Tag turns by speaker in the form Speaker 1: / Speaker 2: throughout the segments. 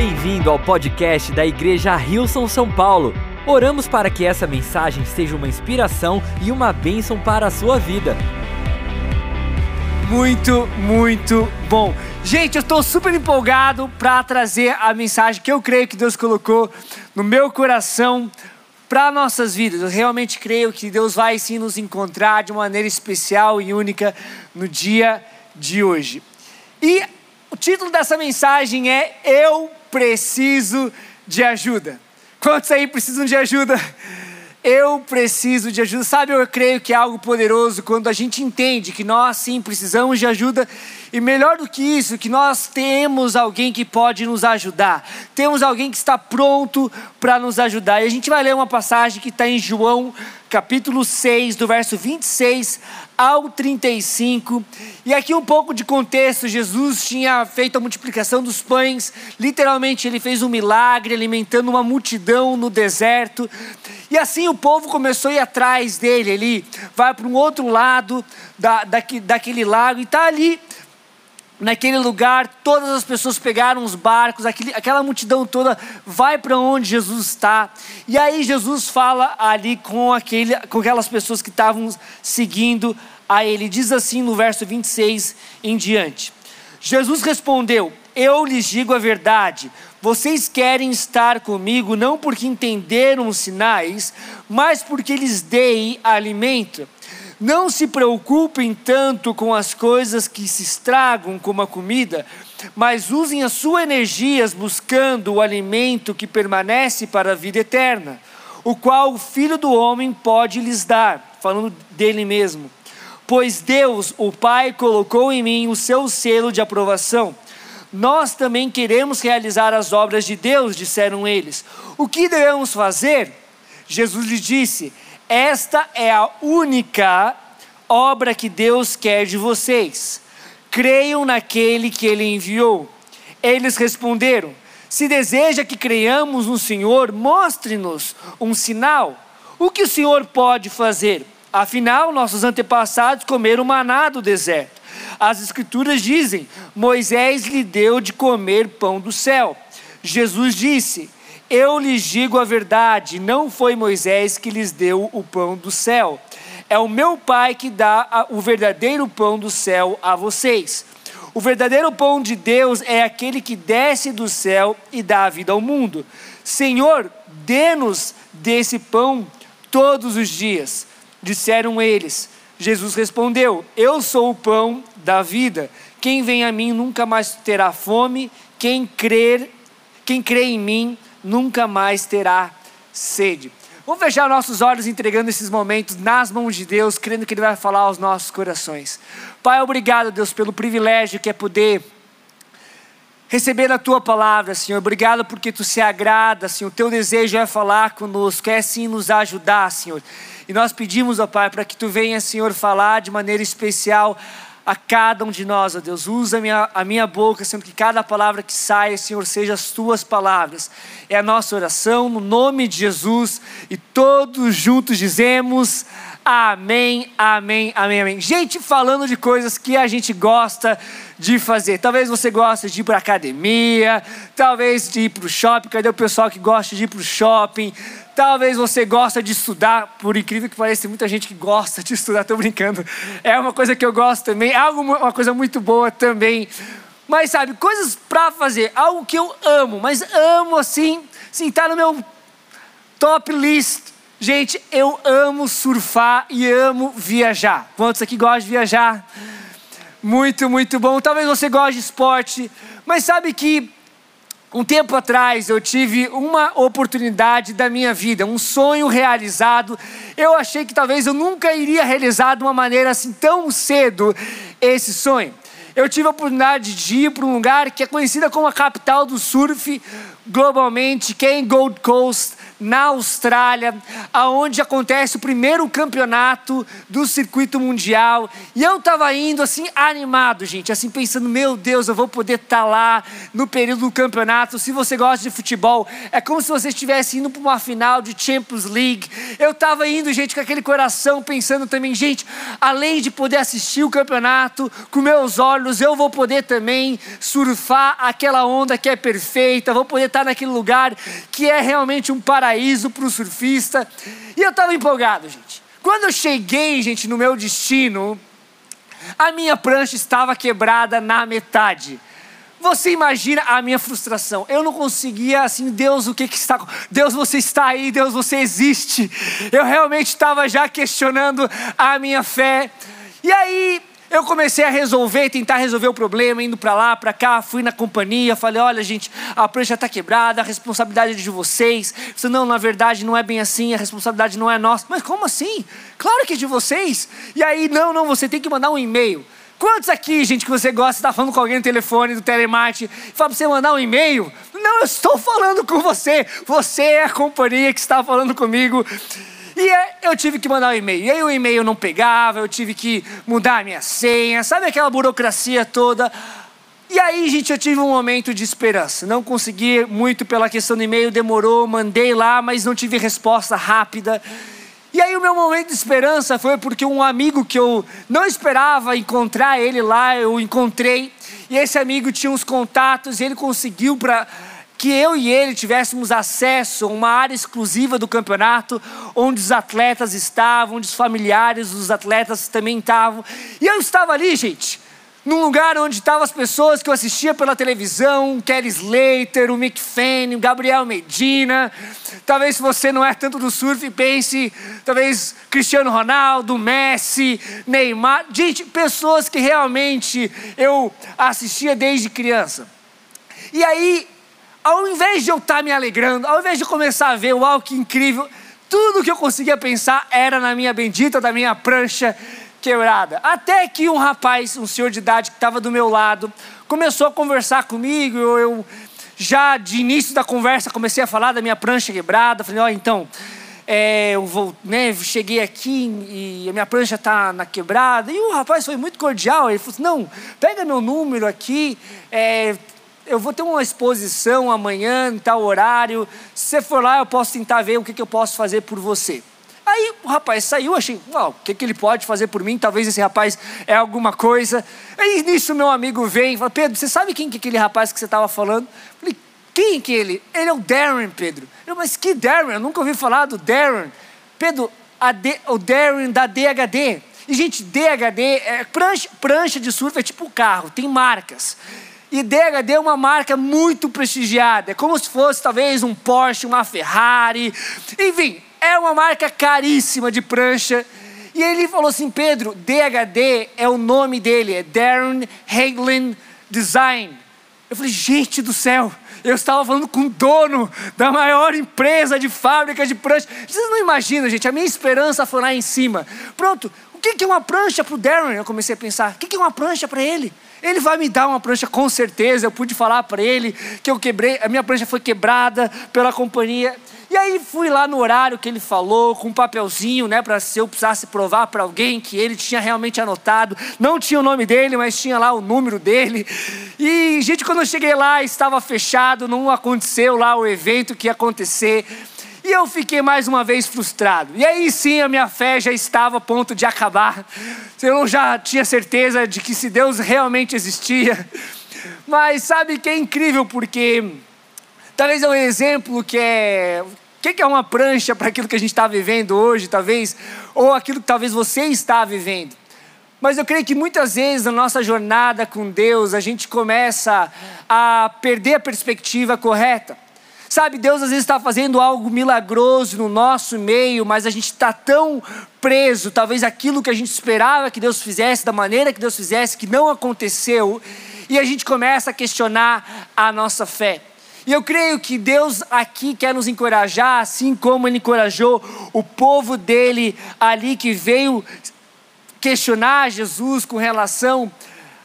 Speaker 1: Bem-vindo ao podcast da Igreja Rilson São Paulo. Oramos para que essa mensagem seja uma inspiração e uma bênção para a sua vida.
Speaker 2: Muito, muito bom. Gente, eu estou super empolgado para trazer a mensagem que eu creio que Deus colocou no meu coração para nossas vidas. Eu realmente creio que Deus vai sim nos encontrar de maneira especial e única no dia de hoje. E o título dessa mensagem é Eu preciso de ajuda. Quantos aí precisam de ajuda? Eu preciso de ajuda. Sabe, eu creio que é algo poderoso quando a gente entende que nós sim precisamos de ajuda e melhor do que isso, que nós temos alguém que pode nos ajudar. Temos alguém que está pronto para nos ajudar. E a gente vai ler uma passagem que está em João, capítulo 6, do verso 26 ao 35. E aqui um pouco de contexto: Jesus tinha feito a multiplicação dos pães, literalmente, ele fez um milagre alimentando uma multidão no deserto. E assim o povo começou a ir atrás dele. Ele vai para um outro lado da, daqui, daquele lago e está ali naquele lugar, todas as pessoas pegaram os barcos, aquele, aquela multidão toda vai para onde Jesus está. E aí Jesus fala ali com, aquele, com aquelas pessoas que estavam seguindo a ele. Diz assim no verso 26 em diante: Jesus respondeu: Eu lhes digo a verdade. Vocês querem estar comigo não porque entenderam os sinais, mas porque lhes dei alimento. Não se preocupem tanto com as coisas que se estragam, como a comida, mas usem as suas energias buscando o alimento que permanece para a vida eterna, o qual o Filho do Homem pode lhes dar, falando dele mesmo. Pois Deus, o Pai, colocou em mim o seu selo de aprovação. Nós também queremos realizar as obras de Deus, disseram eles. O que devemos fazer? Jesus lhe disse: esta é a única obra que Deus quer de vocês. Creiam naquele que Ele enviou. Eles responderam: Se deseja que creiamos no Senhor, mostre-nos um sinal. O que o Senhor pode fazer? Afinal, nossos antepassados comeram maná do deserto. As Escrituras dizem: Moisés lhe deu de comer pão do céu. Jesus disse: eu lhes digo a verdade: não foi Moisés que lhes deu o pão do céu. É o meu Pai que dá o verdadeiro pão do céu a vocês. O verdadeiro pão de Deus é aquele que desce do céu e dá a vida ao mundo. Senhor, dê-nos desse pão todos os dias. Disseram eles. Jesus respondeu: Eu sou o pão da vida. Quem vem a mim nunca mais terá fome. Quem crer, quem crê em mim nunca mais terá sede. Vamos fechar nossos olhos entregando esses momentos nas mãos de Deus, crendo que Ele vai falar aos nossos corações. Pai, obrigado, Deus, pelo privilégio que é poder receber a tua palavra, Senhor. Obrigado porque tu se agrada, Senhor. O teu desejo é falar conosco, é sim nos ajudar, Senhor. E nós pedimos, ó Pai, para que tu venha, Senhor, falar de maneira especial a cada um de nós, ó Deus. Usa a minha, a minha boca, sendo que cada palavra que sai, Senhor, seja as tuas palavras. É a nossa oração no nome de Jesus e todos juntos dizemos amém, amém, amém, amém. Gente, falando de coisas que a gente gosta de fazer. Talvez você goste de ir para academia, talvez de ir para o shopping. Cadê o pessoal que gosta de ir para o shopping? Talvez você goste de estudar, por incrível que pareça, tem muita gente que gosta de estudar, estou brincando. É uma coisa que eu gosto também, é uma coisa muito boa também. Mas sabe, coisas para fazer, algo que eu amo, mas amo assim, sim, tá no meu top list. Gente, eu amo surfar e amo viajar. Quantos aqui gostam de viajar? Muito, muito bom. Talvez você goste de esporte, mas sabe que um tempo atrás eu tive uma oportunidade da minha vida, um sonho realizado. Eu achei que talvez eu nunca iria realizar de uma maneira assim tão cedo esse sonho. Eu tive a oportunidade de ir para um lugar que é conhecida como a capital do surf globalmente, que é em Gold Coast, na Austrália, aonde acontece o primeiro campeonato do circuito mundial. E eu estava indo assim animado, gente, assim pensando, meu Deus, eu vou poder estar tá lá no período do campeonato. Se você gosta de futebol, é como se você estivesse indo para uma final de Champions League. Eu estava indo, gente, com aquele coração pensando também, gente, além de poder assistir o campeonato com meus olhos, eu vou poder também surfar aquela onda que é perfeita, vou poder estar tá naquele lugar que é realmente um paraíso paraíso para o surfista. E eu estava empolgado, gente. Quando eu cheguei, gente, no meu destino, a minha prancha estava quebrada na metade. Você imagina a minha frustração. Eu não conseguia, assim, Deus, o que, que está. Deus, você está aí, Deus, você existe. Eu realmente estava já questionando a minha fé. E aí, eu comecei a resolver, tentar resolver o problema, indo para lá, para cá, fui na companhia, falei: olha, gente, a prancha está quebrada, a responsabilidade é de vocês. Disse, não, na verdade não é bem assim, a responsabilidade não é nossa. Mas como assim? Claro que é de vocês. E aí, não, não, você tem que mandar um e-mail. Quantos aqui, gente, que você gosta, está falando com alguém no telefone do telemarketing, fala para você mandar um e-mail? Não, eu estou falando com você. Você é a companhia que está falando comigo. E eu tive que mandar um e-mail. E aí o e-mail não pegava, eu tive que mudar a minha senha, sabe aquela burocracia toda. E aí, gente, eu tive um momento de esperança. Não consegui muito pela questão do e-mail, demorou, mandei lá, mas não tive resposta rápida. E aí o meu momento de esperança foi porque um amigo que eu não esperava encontrar ele lá, eu encontrei. E esse amigo tinha uns contatos e ele conseguiu para que eu e ele tivéssemos acesso a uma área exclusiva do campeonato, onde os atletas estavam, onde os familiares dos atletas também estavam. E eu estava ali, gente, num lugar onde estavam as pessoas que eu assistia pela televisão, Kelly Slater, o Mick Fanning, o Gabriel Medina. Talvez se você não é tanto do surf, pense, talvez Cristiano Ronaldo, Messi, Neymar. Gente, pessoas que realmente eu assistia desde criança. E aí ao invés de eu estar tá me alegrando, ao invés de começar a ver, uau, que incrível, tudo que eu conseguia pensar era na minha bendita da minha prancha quebrada. Até que um rapaz, um senhor de idade que estava do meu lado, começou a conversar comigo, eu, eu já de início da conversa comecei a falar da minha prancha quebrada, falei, ó, oh, então, é, eu vou, né, cheguei aqui e a minha prancha está na quebrada, e o rapaz foi muito cordial, ele falou assim, não, pega meu número aqui, é, eu vou ter uma exposição amanhã, em tal horário. Se você for lá, eu posso tentar ver o que, que eu posso fazer por você. Aí o rapaz saiu, achei, uau, o que, que ele pode fazer por mim? Talvez esse rapaz é alguma coisa. Aí nisso meu amigo vem e fala, Pedro, você sabe quem que é aquele rapaz que você estava falando? Eu falei, quem que é ele? Ele é o Darren, Pedro. Eu, mas que Darren? Eu nunca ouvi falar do Darren. Pedro, D, o Darren da DHD. E, gente, DHD, é prancha, prancha de surf é tipo carro, tem marcas. E DHD é uma marca muito prestigiada, é como se fosse talvez um Porsche, uma Ferrari, enfim, é uma marca caríssima de prancha. E ele falou assim: Pedro, DHD é o nome dele, é Darren Hagelin Design. Eu falei: gente do céu, eu estava falando com o dono da maior empresa de fábrica de prancha. Vocês não imaginam, gente, a minha esperança foi lá em cima. Pronto, o que é uma prancha para o Darren? Eu comecei a pensar: o que é uma prancha para ele? Ele vai me dar uma prancha com certeza. Eu pude falar para ele que eu quebrei, a minha prancha foi quebrada pela companhia. E aí fui lá no horário que ele falou, com um papelzinho, né, para se eu precisasse provar para alguém que ele tinha realmente anotado. Não tinha o nome dele, mas tinha lá o número dele. E, gente, quando eu cheguei lá, estava fechado, não aconteceu lá o evento que ia acontecer. E eu fiquei mais uma vez frustrado. E aí sim a minha fé já estava a ponto de acabar. Eu já tinha certeza de que se Deus realmente existia. Mas sabe que é incrível porque talvez é um exemplo que é o que é uma prancha para aquilo que a gente está vivendo hoje, talvez, ou aquilo que talvez você está vivendo. Mas eu creio que muitas vezes na nossa jornada com Deus a gente começa a perder a perspectiva correta. Sabe, Deus às vezes está fazendo algo milagroso no nosso meio, mas a gente está tão preso, talvez aquilo que a gente esperava que Deus fizesse, da maneira que Deus fizesse, que não aconteceu, e a gente começa a questionar a nossa fé. E eu creio que Deus aqui quer nos encorajar, assim como Ele encorajou o povo dele ali que veio questionar Jesus com relação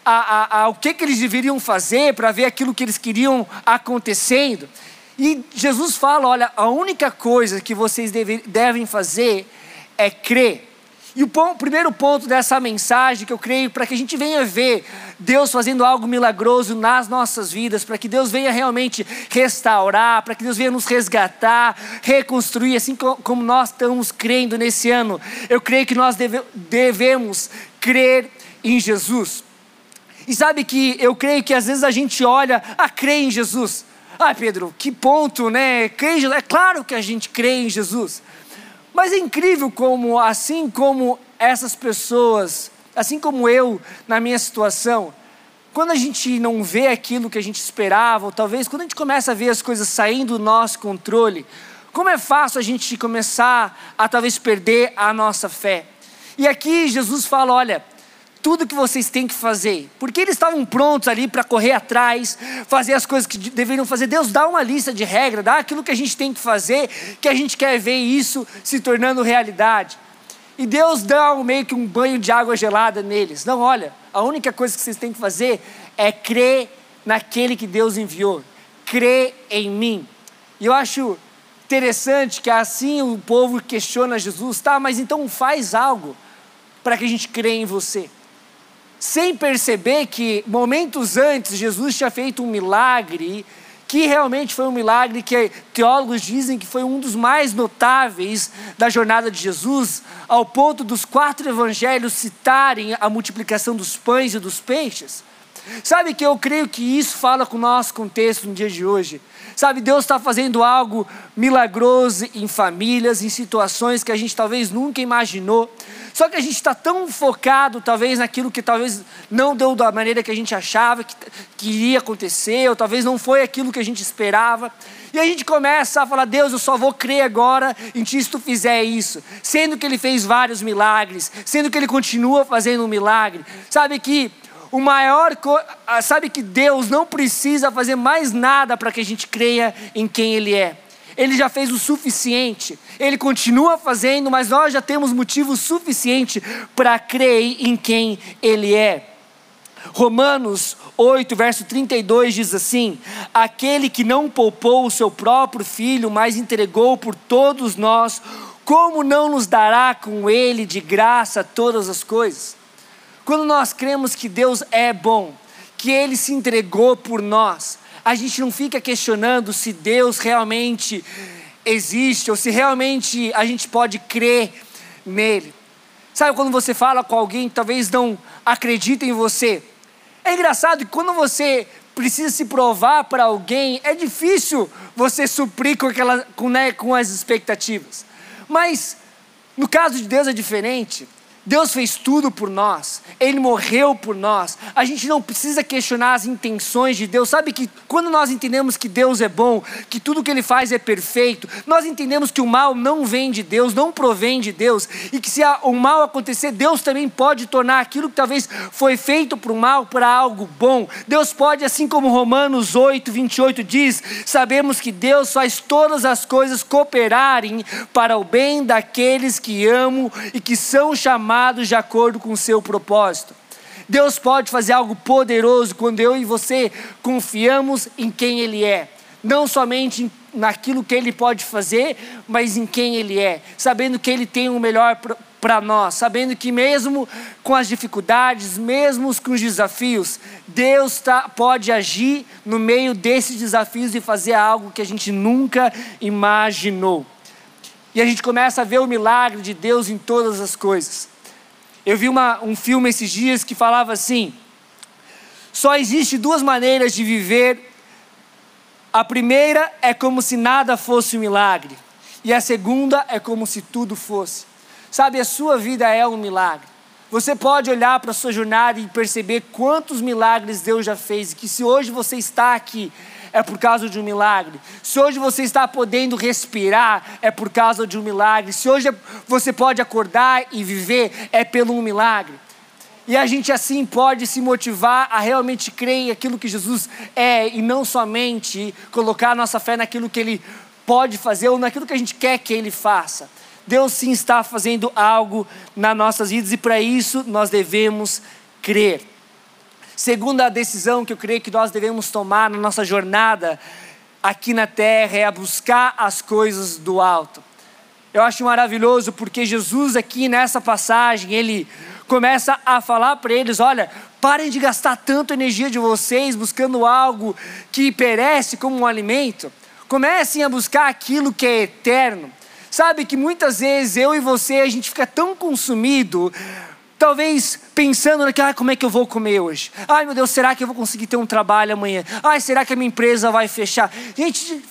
Speaker 2: a, a, ao que, que eles deveriam fazer para ver aquilo que eles queriam acontecendo. E Jesus fala: olha, a única coisa que vocês deve, devem fazer é crer. E o ponto, primeiro ponto dessa mensagem que eu creio, para que a gente venha ver Deus fazendo algo milagroso nas nossas vidas, para que Deus venha realmente restaurar, para que Deus venha nos resgatar, reconstruir, assim como nós estamos crendo nesse ano. Eu creio que nós deve, devemos crer em Jesus. E sabe que eu creio que às vezes a gente olha, ah, crê em Jesus. Ah, Pedro, que ponto, né? É claro que a gente crê em Jesus. Mas é incrível como, assim como essas pessoas, assim como eu na minha situação, quando a gente não vê aquilo que a gente esperava, ou talvez quando a gente começa a ver as coisas saindo do nosso controle, como é fácil a gente começar a talvez perder a nossa fé. E aqui Jesus fala: olha, tudo que vocês têm que fazer. Porque eles estavam prontos ali para correr atrás, fazer as coisas que deveriam fazer. Deus dá uma lista de regras, dá aquilo que a gente tem que fazer, que a gente quer ver isso se tornando realidade. E Deus dá meio que um banho de água gelada neles. Não, olha, a única coisa que vocês têm que fazer é crer naquele que Deus enviou. Crer em mim. E eu acho interessante que assim o povo questiona Jesus, tá, mas então faz algo para que a gente crê em você sem perceber que momentos antes Jesus tinha feito um milagre, que realmente foi um milagre que teólogos dizem que foi um dos mais notáveis da jornada de Jesus, ao ponto dos quatro evangelhos citarem a multiplicação dos pães e dos peixes. Sabe que eu creio que isso fala com o nosso contexto no dia de hoje. Sabe, Deus está fazendo algo milagroso em famílias, em situações que a gente talvez nunca imaginou. Só que a gente está tão focado, talvez, naquilo que talvez não deu da maneira que a gente achava que, que iria acontecer, ou talvez não foi aquilo que a gente esperava. E a gente começa a falar: Deus, eu só vou crer agora em ti se tu fizer isso. Sendo que ele fez vários milagres, sendo que ele continua fazendo um milagre. Sabe que o maior, ah, sabe que Deus não precisa fazer mais nada para que a gente creia em quem Ele é. Ele já fez o suficiente. Ele continua fazendo, mas nós já temos motivo suficiente para crer em quem Ele é. Romanos 8, verso 32 diz assim: Aquele que não poupou o seu próprio filho, mas entregou por todos nós, como não nos dará com ele de graça todas as coisas? Quando nós cremos que Deus é bom, que Ele se entregou por nós, a gente não fica questionando se Deus realmente existe ou se realmente a gente pode crer nele. Sabe quando você fala com alguém que talvez não acredita em você? É engraçado que quando você precisa se provar para alguém, é difícil você suprir com, aquela, com, né, com as expectativas. Mas no caso de Deus é diferente. Deus fez tudo por nós, Ele morreu por nós. A gente não precisa questionar as intenções de Deus. Sabe que quando nós entendemos que Deus é bom, que tudo que Ele faz é perfeito, nós entendemos que o mal não vem de Deus, não provém de Deus, e que se o mal acontecer, Deus também pode tornar aquilo que talvez foi feito para o mal para algo bom. Deus pode, assim como Romanos 8, 28 diz, sabemos que Deus faz todas as coisas cooperarem para o bem daqueles que amam e que são chamados chamados de acordo com o seu propósito. Deus pode fazer algo poderoso quando eu e você confiamos em quem Ele é, não somente naquilo que Ele pode fazer, mas em quem Ele é, sabendo que Ele tem o melhor para nós, sabendo que mesmo com as dificuldades, mesmo com os desafios, Deus tá, pode agir no meio desses desafios e fazer algo que a gente nunca imaginou. E a gente começa a ver o milagre de Deus em todas as coisas. Eu vi uma, um filme esses dias que falava assim: só existe duas maneiras de viver. A primeira é como se nada fosse um milagre, e a segunda é como se tudo fosse. Sabe, a sua vida é um milagre. Você pode olhar para a sua jornada e perceber quantos milagres Deus já fez, e que se hoje você está aqui, é por causa de um milagre. Se hoje você está podendo respirar, é por causa de um milagre. Se hoje você pode acordar e viver, é pelo um milagre. E a gente assim pode se motivar a realmente crer em aquilo que Jesus é e não somente colocar a nossa fé naquilo que Ele pode fazer ou naquilo que a gente quer que Ele faça. Deus sim está fazendo algo nas nossas vidas e para isso nós devemos crer. Segunda decisão que eu creio que nós devemos tomar na nossa jornada aqui na terra, é a buscar as coisas do alto. Eu acho maravilhoso porque Jesus, aqui nessa passagem, ele começa a falar para eles: olha, parem de gastar tanto energia de vocês buscando algo que perece como um alimento. Comecem a buscar aquilo que é eterno. Sabe que muitas vezes eu e você a gente fica tão consumido talvez pensando naquilo, ah, como é que eu vou comer hoje? Ai meu Deus, será que eu vou conseguir ter um trabalho amanhã? Ai, será que a minha empresa vai fechar? Gente,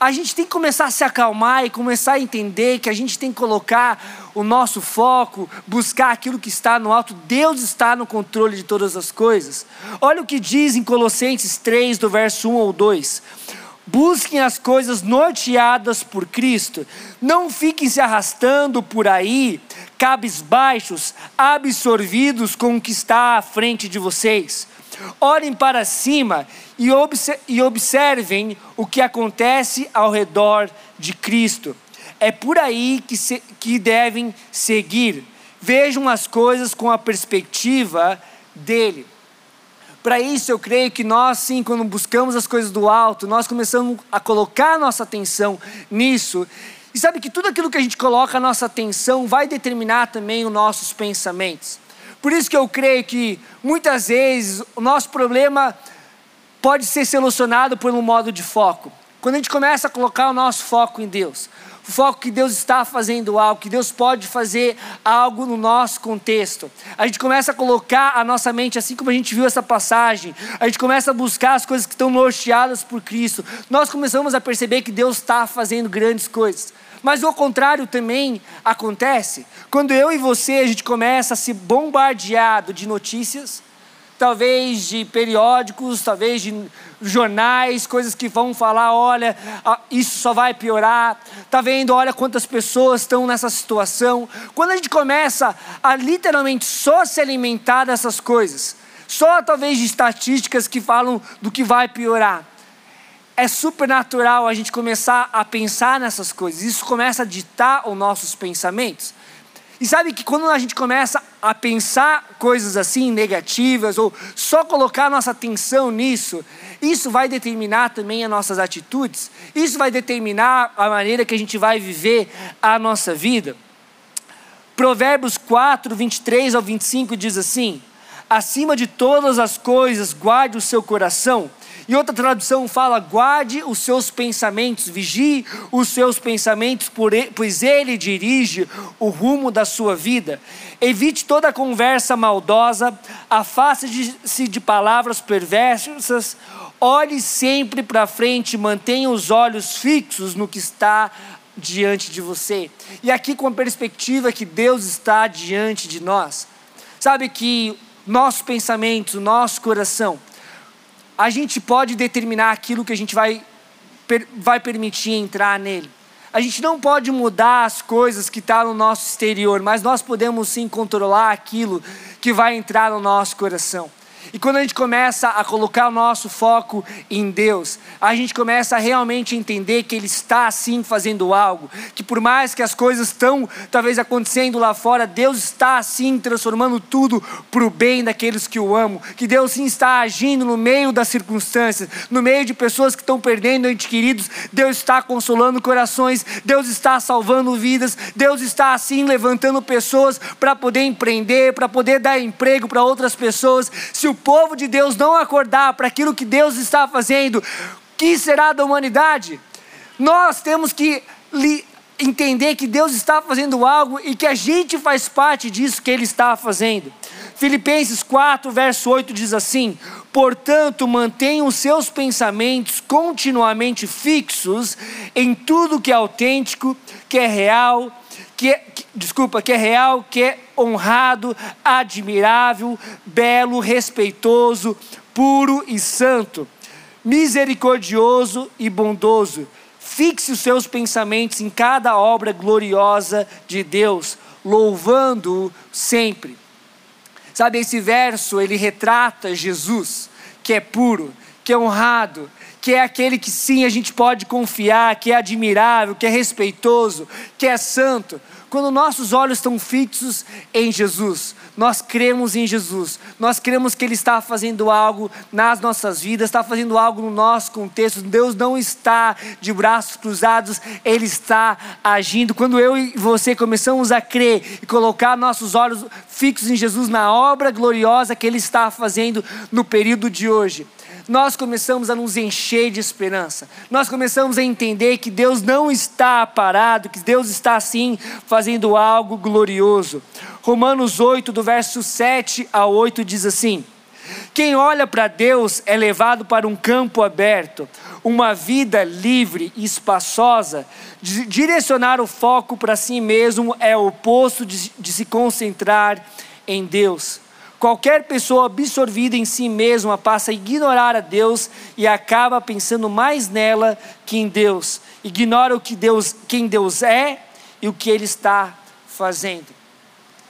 Speaker 2: a gente tem que começar a se acalmar e começar a entender que a gente tem que colocar o nosso foco, buscar aquilo que está no alto. Deus está no controle de todas as coisas. Olha o que diz em Colossenses 3, do verso 1 ou 2. Busquem as coisas norteadas por Cristo. Não fiquem se arrastando por aí, cabisbaixos, absorvidos com o que está à frente de vocês. Olhem para cima e observem o que acontece ao redor de Cristo. É por aí que, se, que devem seguir. Vejam as coisas com a perspectiva dele. Para isso, eu creio que nós, sim, quando buscamos as coisas do alto, nós começamos a colocar nossa atenção nisso. E sabe que tudo aquilo que a gente coloca a nossa atenção vai determinar também os nossos pensamentos. Por isso que eu creio que muitas vezes o nosso problema pode ser solucionado por um modo de foco. Quando a gente começa a colocar o nosso foco em Deus, foco que Deus está fazendo algo, que Deus pode fazer algo no nosso contexto. A gente começa a colocar a nossa mente, assim como a gente viu essa passagem, a gente começa a buscar as coisas que estão norteadas por Cristo. Nós começamos a perceber que Deus está fazendo grandes coisas. Mas o contrário também acontece. Quando eu e você a gente começa a se bombardeado de notícias, talvez de periódicos, talvez de jornais, coisas que vão falar, olha, isso só vai piorar. Tá vendo? Olha quantas pessoas estão nessa situação. Quando a gente começa a literalmente só se alimentar dessas coisas, só talvez de estatísticas que falam do que vai piorar. É super natural a gente começar a pensar nessas coisas. Isso começa a ditar os nossos pensamentos. E sabe que quando a gente começa a pensar coisas assim negativas ou só colocar nossa atenção nisso, isso vai determinar também as nossas atitudes, isso vai determinar a maneira que a gente vai viver a nossa vida. Provérbios 4, 23 ao 25 diz assim: Acima de todas as coisas, guarde o seu coração e outra tradução fala: guarde os seus pensamentos, vigie os seus pensamentos, pois ele dirige o rumo da sua vida. Evite toda conversa maldosa, afaste-se de palavras perversas, olhe sempre para frente, mantenha os olhos fixos no que está diante de você. E aqui com a perspectiva que Deus está diante de nós. Sabe que nossos pensamentos, nosso coração, a gente pode determinar aquilo que a gente vai, vai permitir entrar nele. A gente não pode mudar as coisas que estão tá no nosso exterior, mas nós podemos sim controlar aquilo que vai entrar no nosso coração. E quando a gente começa a colocar o nosso foco em Deus, a gente começa a realmente entender que Ele está assim fazendo algo, que por mais que as coisas estão talvez acontecendo lá fora, Deus está assim transformando tudo para o bem daqueles que o amam, que Deus sim está agindo no meio das circunstâncias, no meio de pessoas que estão perdendo entes queridos, Deus está consolando corações, Deus está salvando vidas, Deus está assim levantando pessoas para poder empreender, para poder dar emprego para outras pessoas. Se o povo de Deus não acordar para aquilo que Deus está fazendo, que será da humanidade? Nós temos que entender que Deus está fazendo algo e que a gente faz parte disso que Ele está fazendo. Filipenses 4, verso 8 diz assim: Portanto, mantenham seus pensamentos continuamente fixos em tudo que é autêntico, que é real, que é, desculpa, que é real, que é honrado, admirável, belo, respeitoso, puro e santo, misericordioso e bondoso. Fixe os seus pensamentos em cada obra gloriosa de Deus, louvando-o sempre. Sabe, esse verso ele retrata Jesus, que é puro, que é honrado, que é aquele que sim a gente pode confiar, que é admirável, que é respeitoso, que é santo. Quando nossos olhos estão fixos em Jesus, nós cremos em Jesus, nós cremos que Ele está fazendo algo nas nossas vidas, está fazendo algo no nosso contexto. Deus não está de braços cruzados, Ele está agindo. Quando eu e você começamos a crer e colocar nossos olhos fixos em Jesus, na obra gloriosa que Ele está fazendo no período de hoje, nós começamos a nos encher de esperança. Nós começamos a entender que Deus não está parado, que Deus está sim fazendo algo glorioso. Romanos 8, do verso 7 a 8 diz assim: Quem olha para Deus é levado para um campo aberto, uma vida livre e espaçosa. Direcionar o foco para si mesmo é o oposto de, de se concentrar em Deus. Qualquer pessoa absorvida em si mesma passa a ignorar a Deus e acaba pensando mais nela que em Deus. Ignora o que Deus, quem Deus é e o que Ele está fazendo.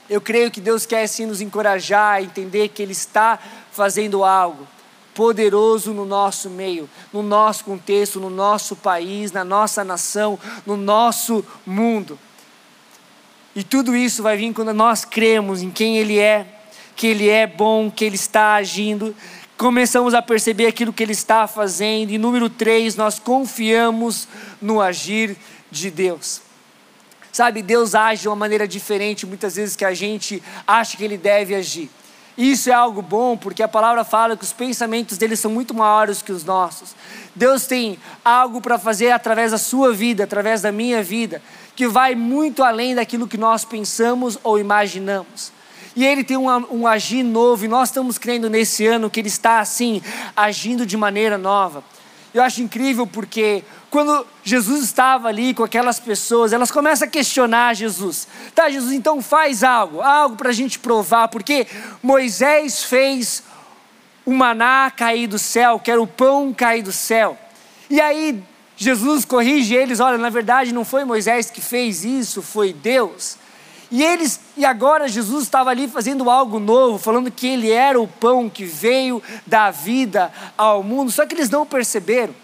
Speaker 2: Eu creio que Deus quer sim nos encorajar a entender que Ele está fazendo algo poderoso no nosso meio, no nosso contexto, no nosso país, na nossa nação, no nosso mundo. E tudo isso vai vir quando nós cremos em quem Ele é, que Ele é bom, que Ele está agindo, começamos a perceber aquilo que Ele está fazendo, e número três, nós confiamos no agir de Deus. Sabe, Deus age de uma maneira diferente muitas vezes que a gente acha que Ele deve agir. Isso é algo bom, porque a palavra fala que os pensamentos dele são muito maiores que os nossos. Deus tem algo para fazer através da sua vida, através da minha vida, que vai muito além daquilo que nós pensamos ou imaginamos e Ele tem um, um agir novo, e nós estamos crendo nesse ano que Ele está assim, agindo de maneira nova. Eu acho incrível porque quando Jesus estava ali com aquelas pessoas, elas começam a questionar Jesus. Tá, Jesus, então faz algo, algo para a gente provar, porque Moisés fez o maná cair do céu, que era o pão cair do céu. E aí Jesus corrige eles: olha, na verdade não foi Moisés que fez isso, foi Deus. E eles, e agora Jesus estava ali fazendo algo novo, falando que ele era o pão que veio da vida ao mundo, só que eles não perceberam.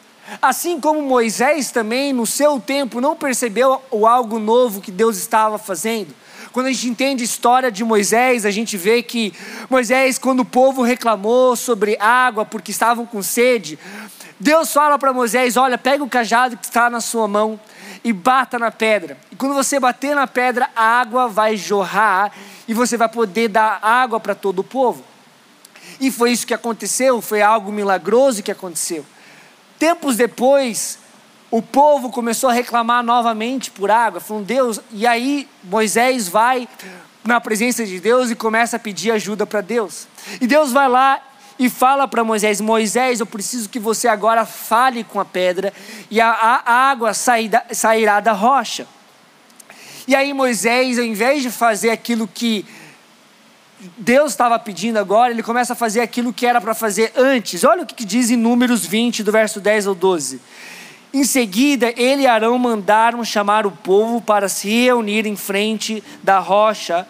Speaker 2: Assim como Moisés também, no seu tempo, não percebeu o algo novo que Deus estava fazendo. Quando a gente entende a história de Moisés, a gente vê que Moisés, quando o povo reclamou sobre água porque estavam com sede, Deus fala para Moisés: Olha, pega o cajado que está na sua mão e bata na pedra. E quando você bater na pedra, a água vai jorrar e você vai poder dar água para todo o povo. E foi isso que aconteceu, foi algo milagroso que aconteceu. Tempos depois, o povo começou a reclamar novamente por água, falando, Deus, e aí Moisés vai na presença de Deus e começa a pedir ajuda para Deus. E Deus vai lá e fala para Moisés: Moisés, eu preciso que você agora fale com a pedra e a, a água sairá, sairá da rocha. E aí Moisés, ao invés de fazer aquilo que Deus estava pedindo agora, ele começa a fazer aquilo que era para fazer antes. Olha o que diz em Números 20, do verso 10 ao 12. Em seguida, ele e Arão mandaram chamar o povo para se reunir em frente da rocha.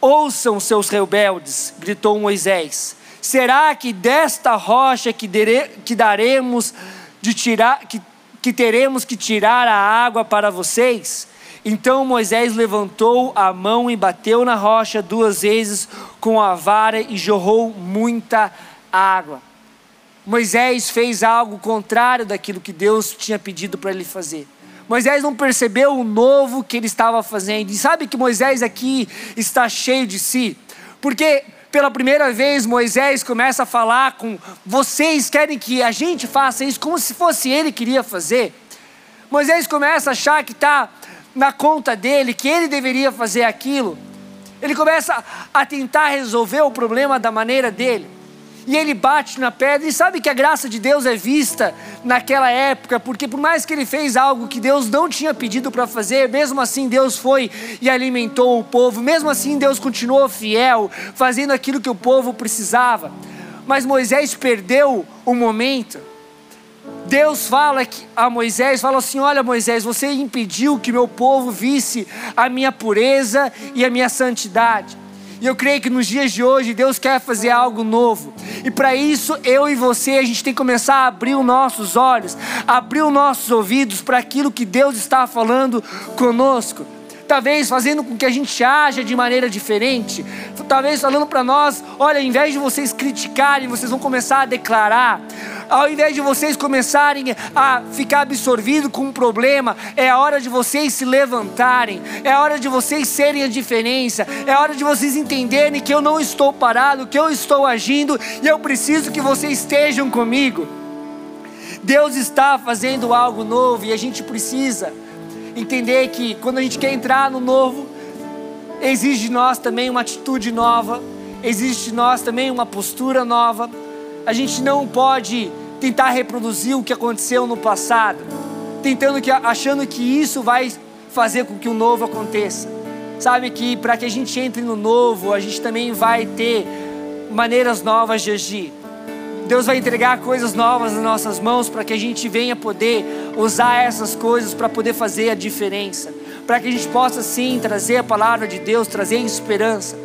Speaker 2: Ouçam, seus rebeldes, gritou Moisés. Será que desta rocha que, dere, que daremos de tirar, que, que teremos que tirar a água para vocês? Então Moisés levantou a mão e bateu na rocha duas vezes com a vara e jorrou muita água. Moisés fez algo contrário daquilo que Deus tinha pedido para ele fazer. Moisés não percebeu o novo que ele estava fazendo. E sabe que Moisés aqui está cheio de si? Porque pela primeira vez, Moisés começa a falar com vocês querem que a gente faça isso como se fosse ele que queria fazer. Moisés começa a achar que está na conta dele, que ele deveria fazer aquilo. Ele começa a tentar resolver o problema da maneira dele e ele bate na pedra e sabe que a graça de Deus é vista naquela época, porque por mais que ele fez algo que Deus não tinha pedido para fazer, mesmo assim Deus foi e alimentou o povo, mesmo assim Deus continuou fiel, fazendo aquilo que o povo precisava. Mas Moisés perdeu o momento. Deus fala a Moisés, fala assim: Olha, Moisés, você impediu que meu povo visse a minha pureza e a minha santidade. E eu creio que nos dias de hoje Deus quer fazer algo novo. E para isso, eu e você, a gente tem que começar a abrir os nossos olhos, abrir os nossos ouvidos para aquilo que Deus está falando conosco talvez fazendo com que a gente haja de maneira diferente, talvez falando para nós: olha, ao invés de vocês criticarem, vocês vão começar a declarar, ao invés de vocês começarem a ficar absorvido com um problema, é a hora de vocês se levantarem, é a hora de vocês serem a diferença, é a hora de vocês entenderem que eu não estou parado, que eu estou agindo e eu preciso que vocês estejam comigo. Deus está fazendo algo novo e a gente precisa entender que quando a gente quer entrar no novo, exige de nós também uma atitude nova, exige de nós também uma postura nova. A gente não pode tentar reproduzir o que aconteceu no passado, tentando que, achando que isso vai fazer com que o novo aconteça. Sabe que para que a gente entre no novo, a gente também vai ter maneiras novas de agir. Deus vai entregar coisas novas nas nossas mãos para que a gente venha poder usar essas coisas para poder fazer a diferença, para que a gente possa sim trazer a palavra de Deus, trazer esperança.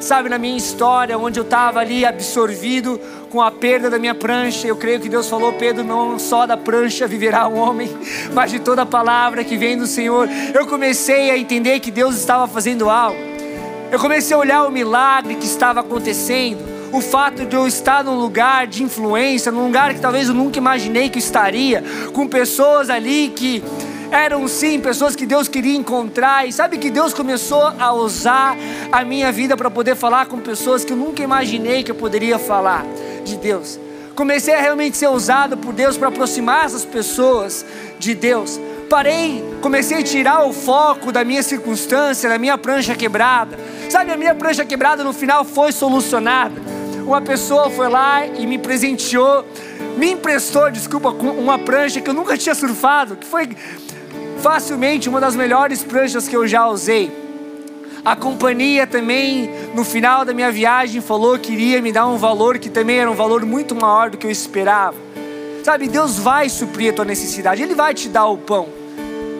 Speaker 2: Sabe, na minha história, onde eu estava ali absorvido com a perda da minha prancha, eu creio que Deus falou, Pedro, não só da prancha viverá um homem, mas de toda a palavra que vem do Senhor. Eu comecei a entender que Deus estava fazendo algo. Eu comecei a olhar o milagre que estava acontecendo o fato de eu estar num lugar de influência, num lugar que talvez eu nunca imaginei que estaria, com pessoas ali que eram sim pessoas que Deus queria encontrar, e sabe que Deus começou a usar a minha vida para poder falar com pessoas que eu nunca imaginei que eu poderia falar de Deus. Comecei a realmente ser usado por Deus para aproximar essas pessoas de Deus. Parei, comecei a tirar o foco da minha circunstância, da minha prancha quebrada. Sabe, a minha prancha quebrada no final foi solucionada uma pessoa foi lá e me presenteou, me emprestou, desculpa, com uma prancha que eu nunca tinha surfado, que foi facilmente uma das melhores pranchas que eu já usei. A companhia também, no final da minha viagem, falou que iria me dar um valor que também era um valor muito maior do que eu esperava. Sabe, Deus vai suprir a tua necessidade, Ele vai te dar o pão,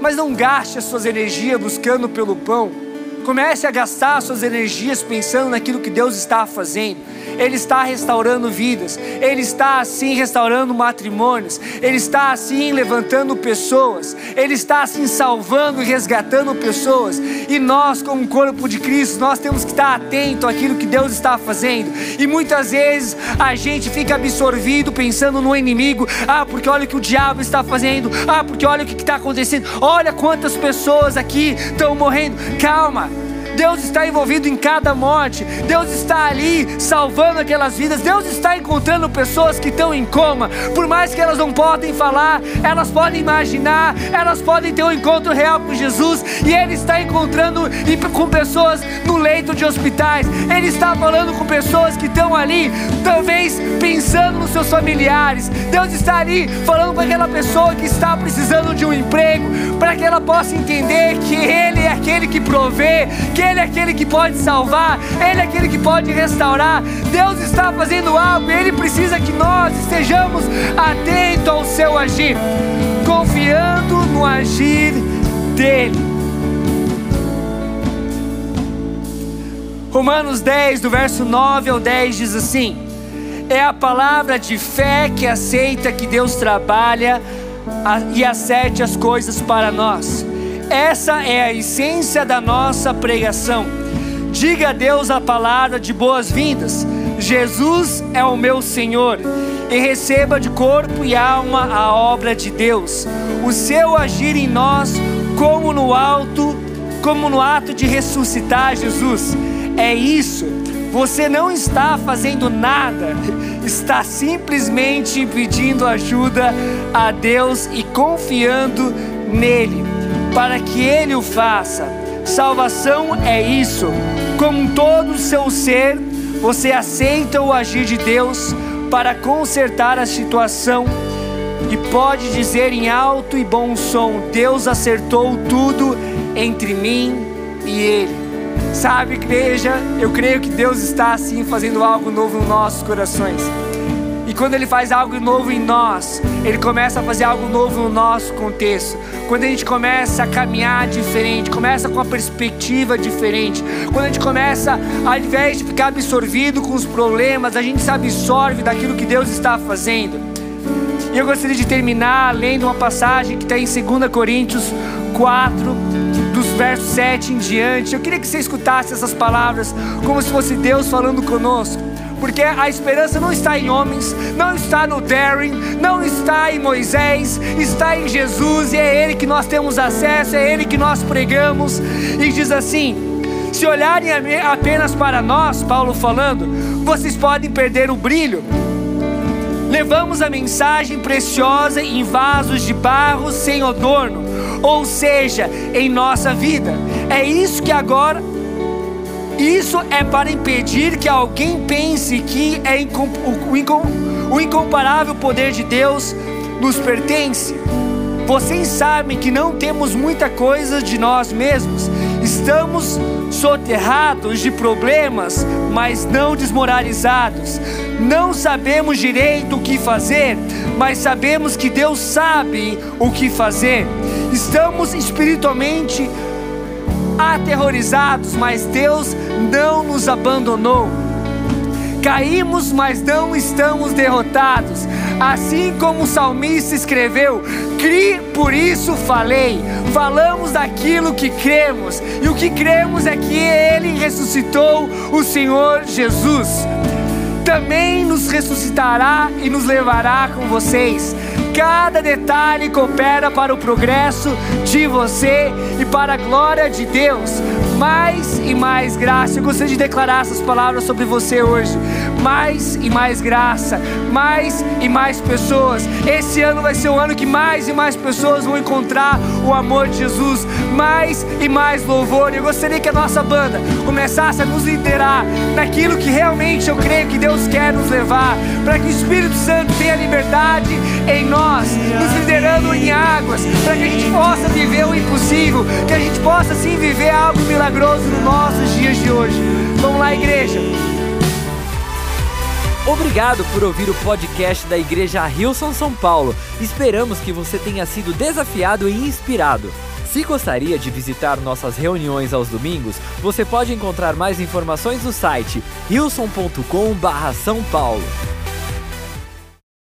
Speaker 2: mas não gaste as suas energias buscando pelo pão Comece a gastar suas energias pensando naquilo que Deus está fazendo. Ele está restaurando vidas, Ele está assim restaurando matrimônios, Ele está assim levantando pessoas, Ele está assim salvando e resgatando pessoas. E nós, como corpo de Cristo, nós temos que estar atento àquilo que Deus está fazendo. E muitas vezes a gente fica absorvido pensando no inimigo. Ah, porque olha o que o diabo está fazendo. Ah, porque olha o que está acontecendo. Olha quantas pessoas aqui estão morrendo. Calma. Deus está envolvido em cada morte, Deus está ali salvando aquelas vidas, Deus está encontrando pessoas que estão em coma, por mais que elas não podem falar, elas podem imaginar, elas podem ter um encontro real com Jesus, e Ele está encontrando com pessoas no leito de hospitais, Ele está falando com pessoas que estão ali, talvez pensando nos seus familiares, Deus está ali falando com aquela pessoa que está precisando de um emprego, para que ela possa entender que Ele é aquele que provê, que ele é aquele que pode salvar, Ele é aquele que pode restaurar. Deus está fazendo algo, Ele precisa que nós estejamos atentos ao seu agir, confiando no agir dEle. Romanos 10, do verso 9 ao 10 diz assim: É a palavra de fé que aceita que Deus trabalha e acerte as coisas para nós essa é a essência da nossa pregação. Diga a Deus a palavra de boas-vindas. Jesus é o meu Senhor. E receba de corpo e alma a obra de Deus. O seu agir em nós, como no alto, como no ato de ressuscitar Jesus. É isso. Você não está fazendo nada, está simplesmente pedindo ajuda a Deus e confiando nele para que Ele o faça. Salvação é isso. Com todo o seu ser, você aceita o agir de Deus para consertar a situação e pode dizer em alto e bom som: Deus acertou tudo entre mim e Ele. Sabe, igreja, eu creio que Deus está assim fazendo algo novo nos nossos corações. Quando Ele faz algo novo em nós, Ele começa a fazer algo novo no nosso contexto. Quando a gente começa a caminhar diferente, começa com uma perspectiva diferente, quando a gente começa, ao invés de ficar absorvido com os problemas, a gente se absorve daquilo que Deus está fazendo. E eu gostaria de terminar lendo uma passagem que está em 2 Coríntios 4, dos versos 7 em diante. Eu queria que você escutasse essas palavras como se fosse Deus falando conosco porque a esperança não está em homens, não está no Darren, não está em Moisés, está em Jesus e é Ele que nós temos acesso, é Ele que nós pregamos. E diz assim: se olharem apenas para nós, Paulo falando, vocês podem perder o brilho. Levamos a mensagem preciosa em vasos de barro sem adorno, ou seja, em nossa vida. É isso que agora isso é para impedir que alguém pense que é incom o, incom o incomparável poder de Deus nos pertence. Vocês sabem que não temos muita coisa de nós mesmos. Estamos soterrados de problemas, mas não desmoralizados. Não sabemos direito o que fazer, mas sabemos que Deus sabe o que fazer. Estamos espiritualmente aterrorizados, mas Deus não nos abandonou. Caímos, mas não estamos derrotados. Assim como o salmista escreveu: Cri, por isso falei. Falamos daquilo que cremos, e o que cremos é que Ele ressuscitou o Senhor Jesus. Também nos ressuscitará e nos levará com vocês cada detalhe coopera para o progresso de você e para a glória de Deus. Mais e mais graça. Eu gostaria de declarar essas palavras sobre você hoje. Mais e mais graça, mais e mais pessoas. Esse ano vai ser o ano que mais e mais pessoas vão encontrar o amor de Jesus. Mais e mais louvor. Eu gostaria que a nossa banda começasse a nos liderar naquilo que realmente eu creio que Deus quer nos levar, para que o Espírito Santo tenha liberdade em nós nos liderando em águas, para que a gente possa viver o impossível, que a gente possa sim viver algo milagroso nos nossos dias de hoje. Vamos lá, igreja.
Speaker 1: Obrigado por ouvir o podcast da Igreja Rilson São Paulo. Esperamos que você tenha sido desafiado e inspirado. Se gostaria de visitar nossas reuniões aos domingos, você pode encontrar mais informações no site rilson.com/são paulo.